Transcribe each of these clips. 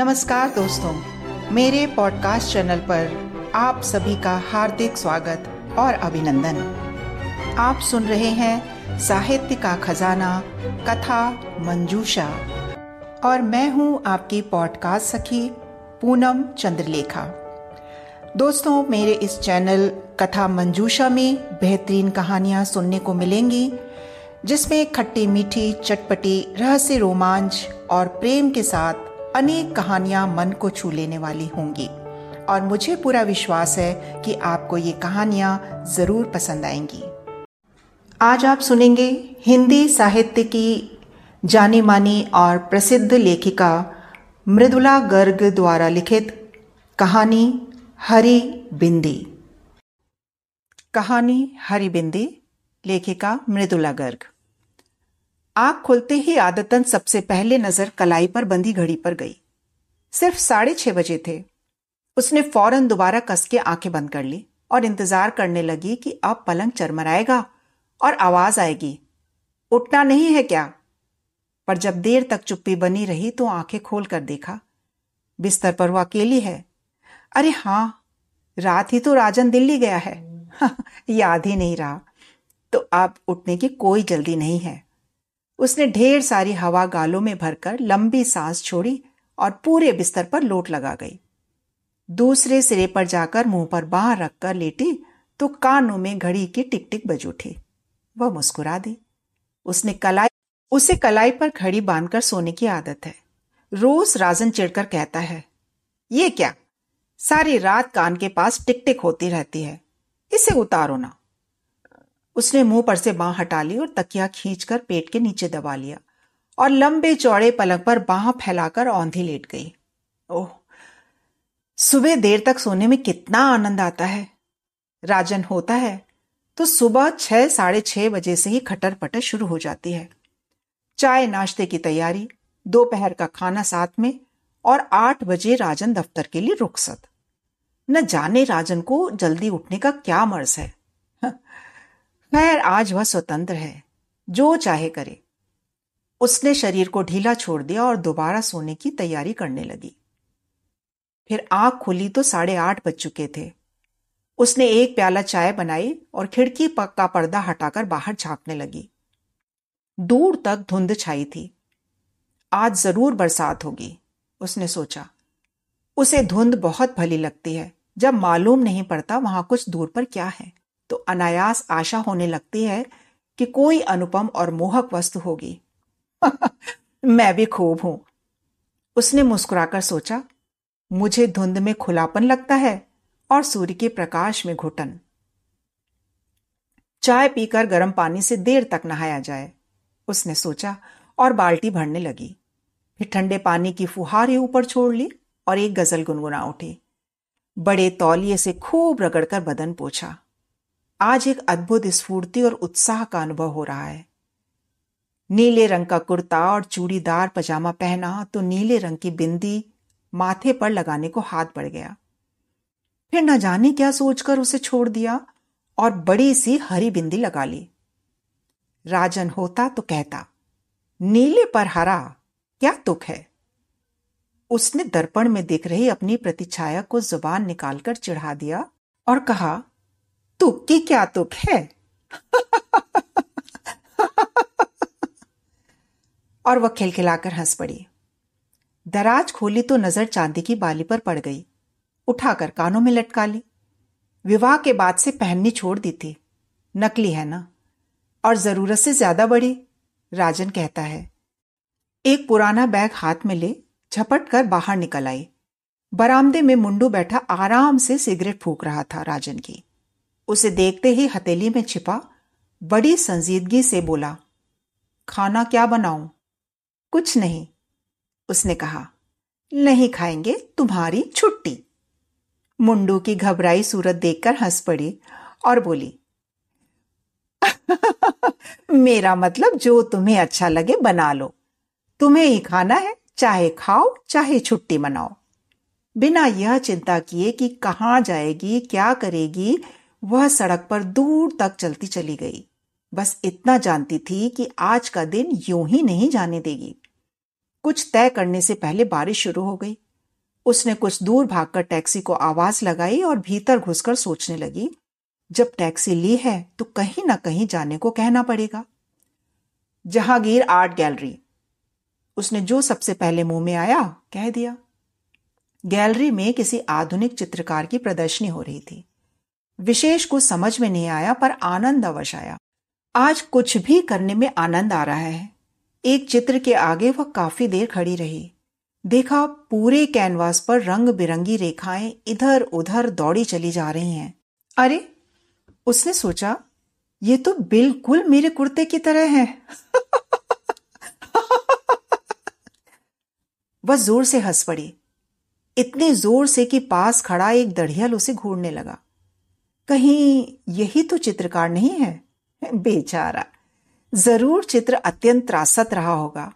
नमस्कार दोस्तों, मेरे पॉडकास्ट चैनल पर आप सभी का हार्दिक स्वागत और अभिनंदन। आप सुन रहे हैं साहित्य का खजाना, कथा मंजूषा। और मैं हूँ आपकी पॉडकास्ट सखी, पूनम चंद्रलेखा। दोस्तों, मेरे इस चैनल कथा मंजूषा में बेहतरीन कहानियाँ सुनने को मिलेंगी, जिसमें खट्टी मीठी, चटपटी, रहस्य रोमांच और प्रेम के साथ अनेक कहानियाँ मन को छू लेने वाली होंगी। और मुझे पूरा विश्वास है कि आपको ये कहानियाँ ज़रूर पसंद आएँगी। आज आप सुनेंगे हिंदी साहित्य की जानी मानी और प्रसिद्ध लेखिका मृदुला गर्ग द्वारा लिखित कहानी हरी बिंदी। कहानी हरी बिंदी, लेखिका मृदुला गर्ग। आँख खुलते ही आदतन सबसे पहले नज़र कलाई पर बंधी घड़ी पर गई। सिर्फ़ साढ़े छह बजे थे। उसने फ़ौरन दोबारा कस के आँखें बंद कर ली और इंतज़ार करने लगी कि अब पलंग चरमराएगा और आवाज़ आएगी। उठना नहीं है क्या? पर जब देर तक चुप्पी बनी रही तो आँखें खोल कर देखा। बिस्तर पर वो अकेली है। अरे हाँ रात ही तो राजन दिल्ली गया है। याद ही नहीं रहा। तो अब उठने की कोई जल्दी नहीं है। उसने ढेर सारी हवा गालों में भरकर लंबी सांस छोड़ी और पूरे बिस्तर पर लोट लगा गई। दूसरे सिरे पर जाकर मुँह पर बाह रखकर लेटी तो कानों में घड़ी की टिक टिक बज उठी। वह मुस्कुरा दी। उसने कलाई, उसे कलाई पर घड़ी बांधकर सोने की आदत है। रोज राजन चिड़कर कहता है, ये क्या? सारी रात कान के पास टिक टिक होती रहती है। इसे उतारो ना। उसने मुँह पर से बाह हटा ली और तकिया खींचकर पेट के नीचे दबा लिया और लंबे चौड़े पलंग पर बाह फैलाकर औंधी लेट गई। ओह, सुबह देर तक सोने में कितना आनंद आता है। राजन होता है तो सुबह छह, साढ़े छह बजे से ही खटर पटर शुरू हो जाती है। चाय नाश्ते की तैयारी, दोपहर का खाना साथ में और आठ बजे राजन दफ्तर के लिए रुखसत। न जाने राजन को जल्दी उठने का क्या मर्ज है। खैर आज वह स्वतंत्र है, जो चाहे करे। उसने शरीर को ढीला छोड़ दिया और दोबारा सोने की तैयारी करने लगी। फिर आँख खुली तो साढ़े आठ बज चुके थे। उसने एक प्याला चाय बनाई और खिड़की पक का पर्दा हटाकर बाहर झांकने लगी। दूर तक धुंध छाई थी। आज ज़रूर बरसात होगी, उसने सोचा। उसे धुंध बहुत भली लगती है। जब मालूम नहीं पड़ता वहाँ कुछ दूर पर क्या है। तो अनायास आशा होने लगती है कि कोई अनुपम और मोहक वस्तु होगी। मैं भी खूब हूँ। उसने मुस्कुराकर सोचा, मुझे धुंध में खुलापन लगता है और सूर्य के प्रकाश में घुटन। चाय पीकर गर्म पानी से देर तक नहाया जाए, उसने सोचा और बाल्टी भरने लगी। फिर ठंडे पानी की फुहारी ऊपर छोड़ ली और एक गज़ल गुनगुना उठी। बड़े तौलिए से खूब रगड़कर बदन पोछा। आज एक अद्भुत स्फूर्ति और उत्साह का अनुभव हो रहा है। नीले रंग का कुर्ता और चूड़ीदार पजामा पहना तो नीले रंग की बिंदी माथे पर लगाने को हाथ बढ़ गया। फिर न जाने क्या सोचकर उसे छोड़ दिया और बड़ी सी हरी बिंदी लगा ली। राजन होता तो कहता, नीले पर हरा, क्या तुक है? उसने दर्पण में दिख रही अपनी प्रतिछाया को ज़ुबान निकालकर चिढ़ा दिया और कहा तुक की क्या तुक है? और वह खिलखिलाकर हंस पड़ी। दराज खोली तो नज़र चांदी की बाली पर पड़ गई। उठाकर कानों में लटका ली। विवाह के बाद से पहननी छोड़ दी थी। नकली है ना? और ज़रूरत से ज़्यादा बड़ी, राजन कहता है। एक पुराना बैग हाथ में ले, झपट कर बाहर निकल आई। बरामदे में मुंडू बैठा आराम से सिगरेट फूक रहा था राजन की। उसे देखते ही हथेली में छिपा, बड़ी संजीदगी से बोला, खाना क्या बनाऊँ? कुछ नहीं, उसने कहा, नहीं खाएँगे तुम्हारी छुट्टी. मुंडू की घबराई सूरत देखकर हंस पड़ी और बोली मेरा मतलब जो तुम्हें अच्छा लगे बना लो। तुम्हें ही खाना है, चाहे खाओ, चाहे छुट्टी मनाओ। बिना यह चिंता किए कि कहाँ जाएगी, क्या करेगी वह सड़क पर दूर तक चलती चली गई। बस इतना जानती थी कि आज का दिन यूँ ही नहीं जाने देगी। कुछ तय करने से पहले बारिश शुरू हो गई। उसने कुछ दूर भागकर टैक्सी को आवाज़ लगाई और भीतर घुसकर सोचने लगी, जब टैक्सी ली है तो कहीं ना कहीं जाने को कहना पड़ेगा। Jahangir art gallery. उसने जो सबसे पहले मुँह में आया, कह दिया। गैलरी में किसी आधुनिक चित्रकार की प्रदर्शनी हो रही थी। विशेष कुछ समझ में नहीं आया, पर आनंद अवश्य आया। आज कुछ भी करने में आनंद आ रहा है। एक चित्र के आगे वह काफ़ी देर खड़ी रही। देखा, पूरे कैनवास पर रंग बिरंगी रेखाएँ इधर उधर दौड़ी चली जा रही हैं। अरे, उसने सोचा, ये तो बिल्कुल मेरे कुर्ते की तरह है। वह ज़ोर से हंस पड़ी। इतने ज़ोर से कि पास खड़ा एक दढ़ियल उसे घूरने लगा। कहीं यही तो चित्रकार नहीं है? बेचारा। ज़रूर चित्र अत्यंत त्रासत रहा होगा।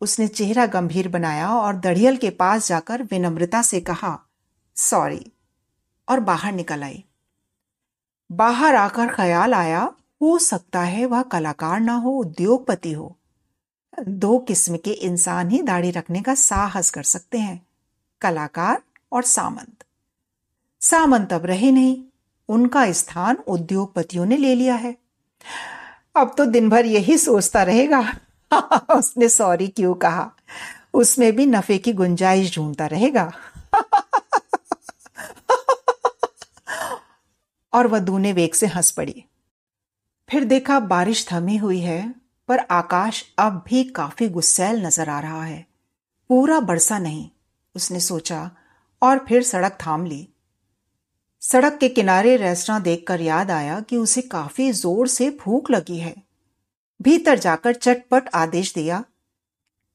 उसने चेहरा गंभीर बनाया और दड़ियल के पास जाकर विनम्रता से कहा, सॉरी, और बाहर निकल आई। बाहर आकर ख्याल आया, हो सकता है वह कलाकार ना हो, उद्योगपति हो। दो किस्म के इंसान ही दाढ़ी रखने का साहस कर सकते हैं, कलाकार और सामंत। सामंत अब रहे नहीं। उनका स्थान उद्योगपतियों ने ले लिया है। अब तो दिन भर यही सोचता रहेगा। उसने सॉरी क्यों कहा? उसमें भी नफे की गुंजाइश ढूंढता रहेगा। और वह दूने वेग से हंस पड़ी। फिर देखा बारिश थमी हुई है, पर आकाश अब भी काफ़ी गुस्सैल नज़र आ रहा है। पूरा बरसा नहीं, उसने सोचा, और फिर सड़क थाम ली। सड़क के किनारे रेस्टोरेंट देखकर याद आया कि उसे काफ़ी ज़ोर से भूख लगी है। भीतर जाकर चटपट आदेश दिया,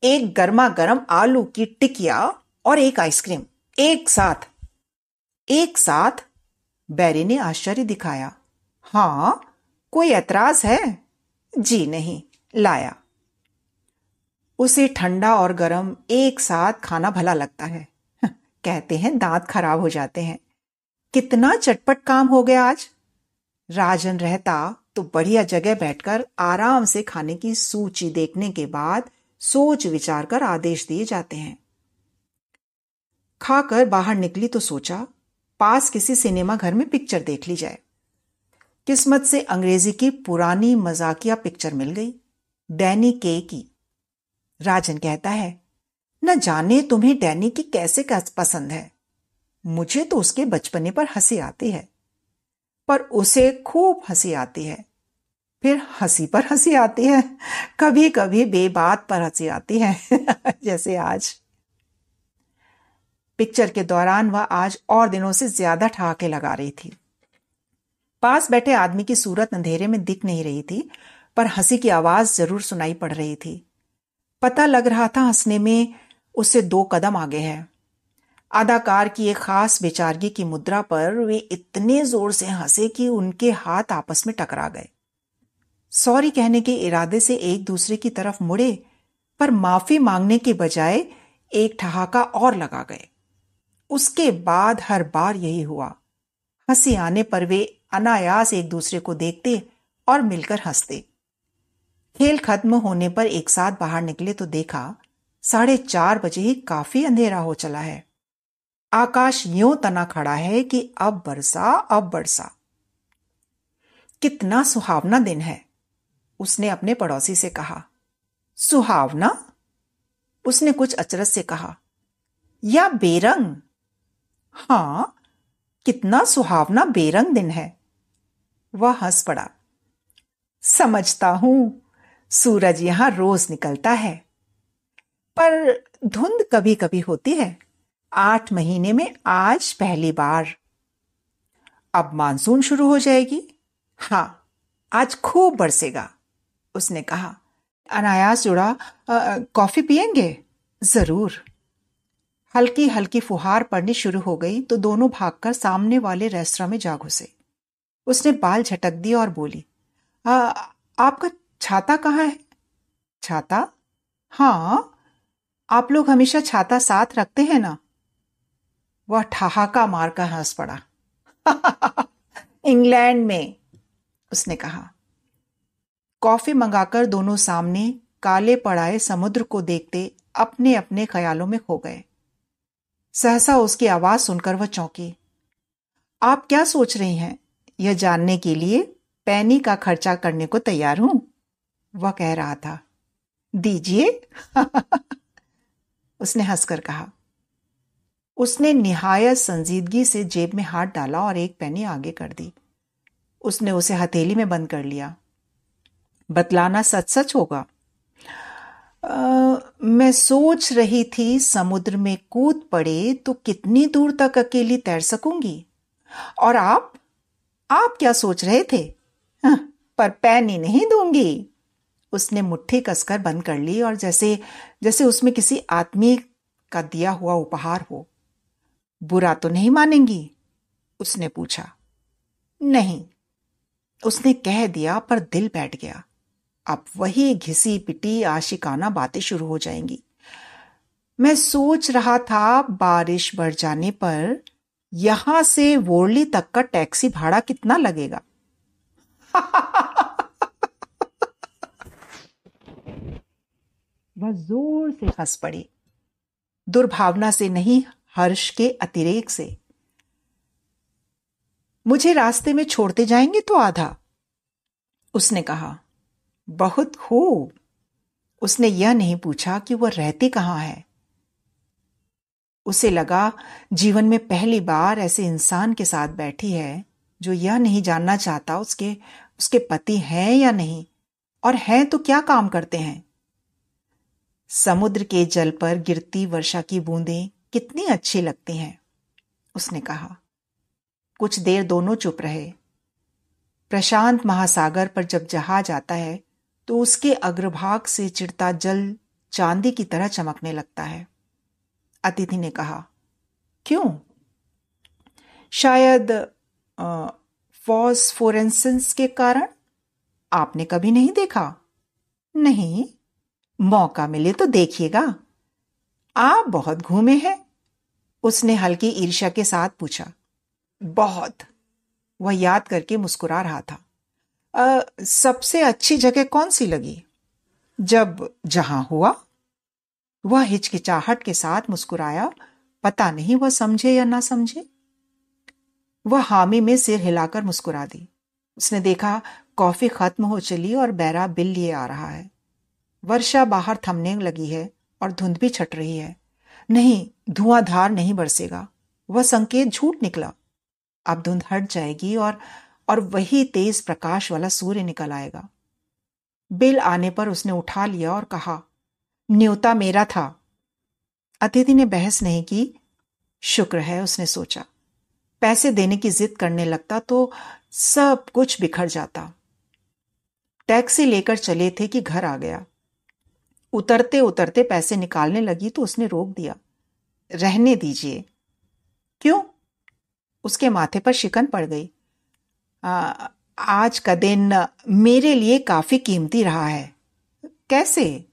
एक गर्मा गर्म आलू की टिकिया और एक आइसक्रीम, एक साथ। एक साथ? बैरी ने आश्चर्य दिखाया। हाँ कोई ऐतराज है? जी नहीं, लाया। उसे ठंडा और गर्म एक साथ खाना भला लगता है। कहते हैं दांत खराब हो जाते हैं। कितना चटपट काम हो गया आज? राजन रहता तो बढ़िया जगह बैठकर आराम से खाने की सूची देखने के बाद सोच विचार कर आदेश दिए जाते हैं। खाकर बाहर निकली तो सोचा, पास किसी सिनेमा घर में पिक्चर देख ली जाए। किस्मत से अंग्रेज़ी की पुरानी मजाकिया पिक्चर मिल गई, डैनी के की। राजन कहता है, न जाने तुम्हें डैनी की कैसे पसंद है? मुझे तो उसके बचपने पर हँसी आती है। पर उसे खूब हँसी आती है। फिर हँसी पर हँसी आती है। कभी कभी बेबात पर हँसी आती है, जैसे आज। पिक्चर के दौरान वह आज और दिनों से ज़्यादा ठहाके लगा रही थी। पास बैठे आदमी की सूरत अंधेरे में दिख नहीं रही थी, पर हँसी की आवाज़ ज़रूर सुनाई पड़ रही थी। पता लग रहा था हंसने में उससे दो कदम आगे है। अदाकार की एक खास बेचारगी की मुद्रा पर वे इतने ज़ोर से हंसे कि उनके हाथ आपस में टकरा गए। सॉरी कहने के इरादे से एक दूसरे की तरफ़ मुड़े, पर माफ़ी मांगने के बजाय एक ठहाका और लगा गए। उसके बाद हर बार यही हुआ। हँसी आने पर वे अनायास एक दूसरे को देखते और मिलकर हँसते। खेल खत्म होने पर एक साथ बाहर निकले तो देखा साढ़े चार बजे ही काफ़ी अंधेरा हो चला है। आकाश यूँ तना खड़ा है कि अब बरसा अब बरसा। कितना सुहावना दिन है, उसने अपने पड़ोसी से कहा। सुहावना? उसने कुछ अचरज से कहा। या बेरंग? हाँ, कितना सुहावना बेरंग दिन है। वह हंस पड़ा। समझता हूँ, सूरज यहाँ रोज निकलता है। पर धुंध कभी कभी होती है। आठ महीने में आज पहली बार। अब मानसून शुरू हो जाएगी। हाँ आज खूब बरसेगा उसने कहा। अनायास जुड़ा कॉफ़ी पियेंगे? ज़रूर। हल्की हल्की फुहार पड़नी शुरू हो गई तो दोनों भागकर सामने वाले रेस्तरा में जा घुसे। उसने बाल झटक दिया और बोली आ, आपका छाता कहाँ है? छाता? हाँ आप लोग हमेशा छाता साथ रखते हैं ना? वह ठहाका मारकर हंस पड़ा। इंग्लैंड में, उसने कहा। कॉफ़ी मंगाकर दोनों सामने काले पड़ाए समुद्र को देखते अपने अपने ख्यालों में खो गए। सहसा उसकी आवाज़ सुनकर वह चौंकी। आप क्या सोच रही हैं? यह जानने के लिए पैनी का खर्चा करने को तैयार हूँ? वह कह रहा था। दीजिए। उसने हंसकर कहा। उसने निहायत संजीदगी से जेब में हाथ डाला और एक पैनी आगे कर दी। उसने उसे हथेली में बंद कर लिया। बतलाना सच सच होगा। आ, मैं सोच रही थी समुद्र में कूद पड़े तो कितनी दूर तक अकेली तैर सकूँगी? और आप? आप क्या सोच रहे थे? हाँ, पर पैनी नहीं दूँगी। उसने मुट्ठी कसकर बंद कर ली और जैसे जैसे उसमें किसी आदमी का दिया हुआ उपहार हो। बुरा तो नहीं मानेंगी? उसने पूछा। नहीं। उसने कह दिया, पर दिल बैठ गया। अब वही घिसी पिटी आशिकाना बातें शुरू हो जाएँगी। मैं सोच रहा था बारिश बढ़ जाने पर यहाँ से वोरली तक का टैक्सी भाड़ा कितना लगेगा? वह ज़ोर से हंस पड़ी। दुर्भावना से नहीं हर्ष के अतिरेक से। मुझे रास्ते में छोड़ते जाएँगे तो आधा? उसने कहा, बहुत खूब। उसने यह नहीं पूछा कि वह रहती कहाँ है। उसे लगा, जीवन में पहली बार ऐसे इंसान के साथ बैठी है, जो यह नहीं जानना चाहता उसके उसके पति हैं या नहीं, और हैं तो क्या काम करते हैं? समुद्र के जल पर गिरती वर्षा की बूंदें कितनी अच्छी लगती हैं, उसने कहा। कुछ देर दोनों चुप रहे। प्रशांत महासागर पर जब जहाज़ आता है तो उसके अग्रभाग से चिड़ता जल चांदी की तरह चमकने लगता है। अतिथि ने कहा, क्यों? शायद फॉस्फोरेंसेंस के कारण? आपने कभी नहीं देखा? नहीं, मौका मिले तो देखिएगा। आप बहुत घूमे हैं। उसने हल्की ईर्ष्या के साथ पूछा बहुत। वह याद करके मुस्कुरा रहा था। आ, सबसे अच्छी जगह कौन सी लगी? जब जहाँ हुआ? वह हिचकिचाहट के साथ मुस्कुराया पता नहीं वह समझे या ना समझे? वह हामी में सिर हिलाकर मुस्कुरा दी। उसने देखा कॉफ़ी खत्म हो चली और बैरा बिल लिए आ रहा है। वर्षा बाहर थमने लगी है और धुंध भी छट रही है। नहीं, धुआंधार नहीं बरसेगा। वह संकेत झूठ निकला। अब धुंध हट जाएगी और और वही तेज प्रकाश वाला सूर्य निकल आएगा। बिल आने पर उसने उठा लिया और कहा, न्योता मेरा था। अतिथि ने बहस नहीं की। शुक्र है, उसने सोचा। पैसे देने की जिद करने लगता तो सब कुछ बिखर जाता। टैक्सी लेकर चले थे कि घर आ गया। उतरते उतरते पैसे निकालने लगी तो उसने रोक दिया। रहने दीजिए। क्यों? उसके माथे पर शिकन पड़ गई। आ, आज का दिन मेरे लिए काफ़ी कीमती रहा है। कैसे?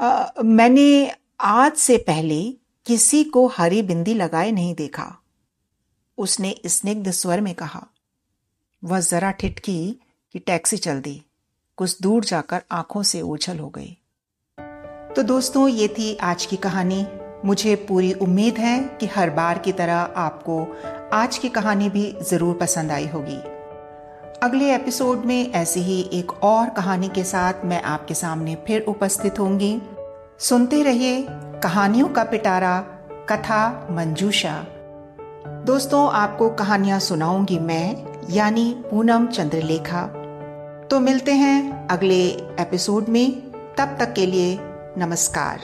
आ, मैंने आज से पहले किसी को हरी बिंदी लगाए नहीं देखा। उसने स्निग्ध स्वर में कहा। वह जरा ठिठकी कि टैक्सी चल दी। कुछ दूर जाकर आँखों से ओझल हो गई। तो दोस्तों, ये थी आज की कहानी। मुझे पूरी उम्मीद है कि हर बार की तरह आपको आज की कहानी भी ज़रूर पसंद आई होगी। अगले एपिसोड में ऐसी ही एक और कहानी के साथ मैं आपके सामने फिर उपस्थित होंगी। सुनते रहिए कहानियों का पिटारा, कथा मंजूषा। दोस्तों, आपको कहानियाँ सुनाऊँगी मैं, यानी पूनम चंद्रलेखा। तो मिलते हैं अगले एपिसोड में। तब तक के लिए नमस्कार।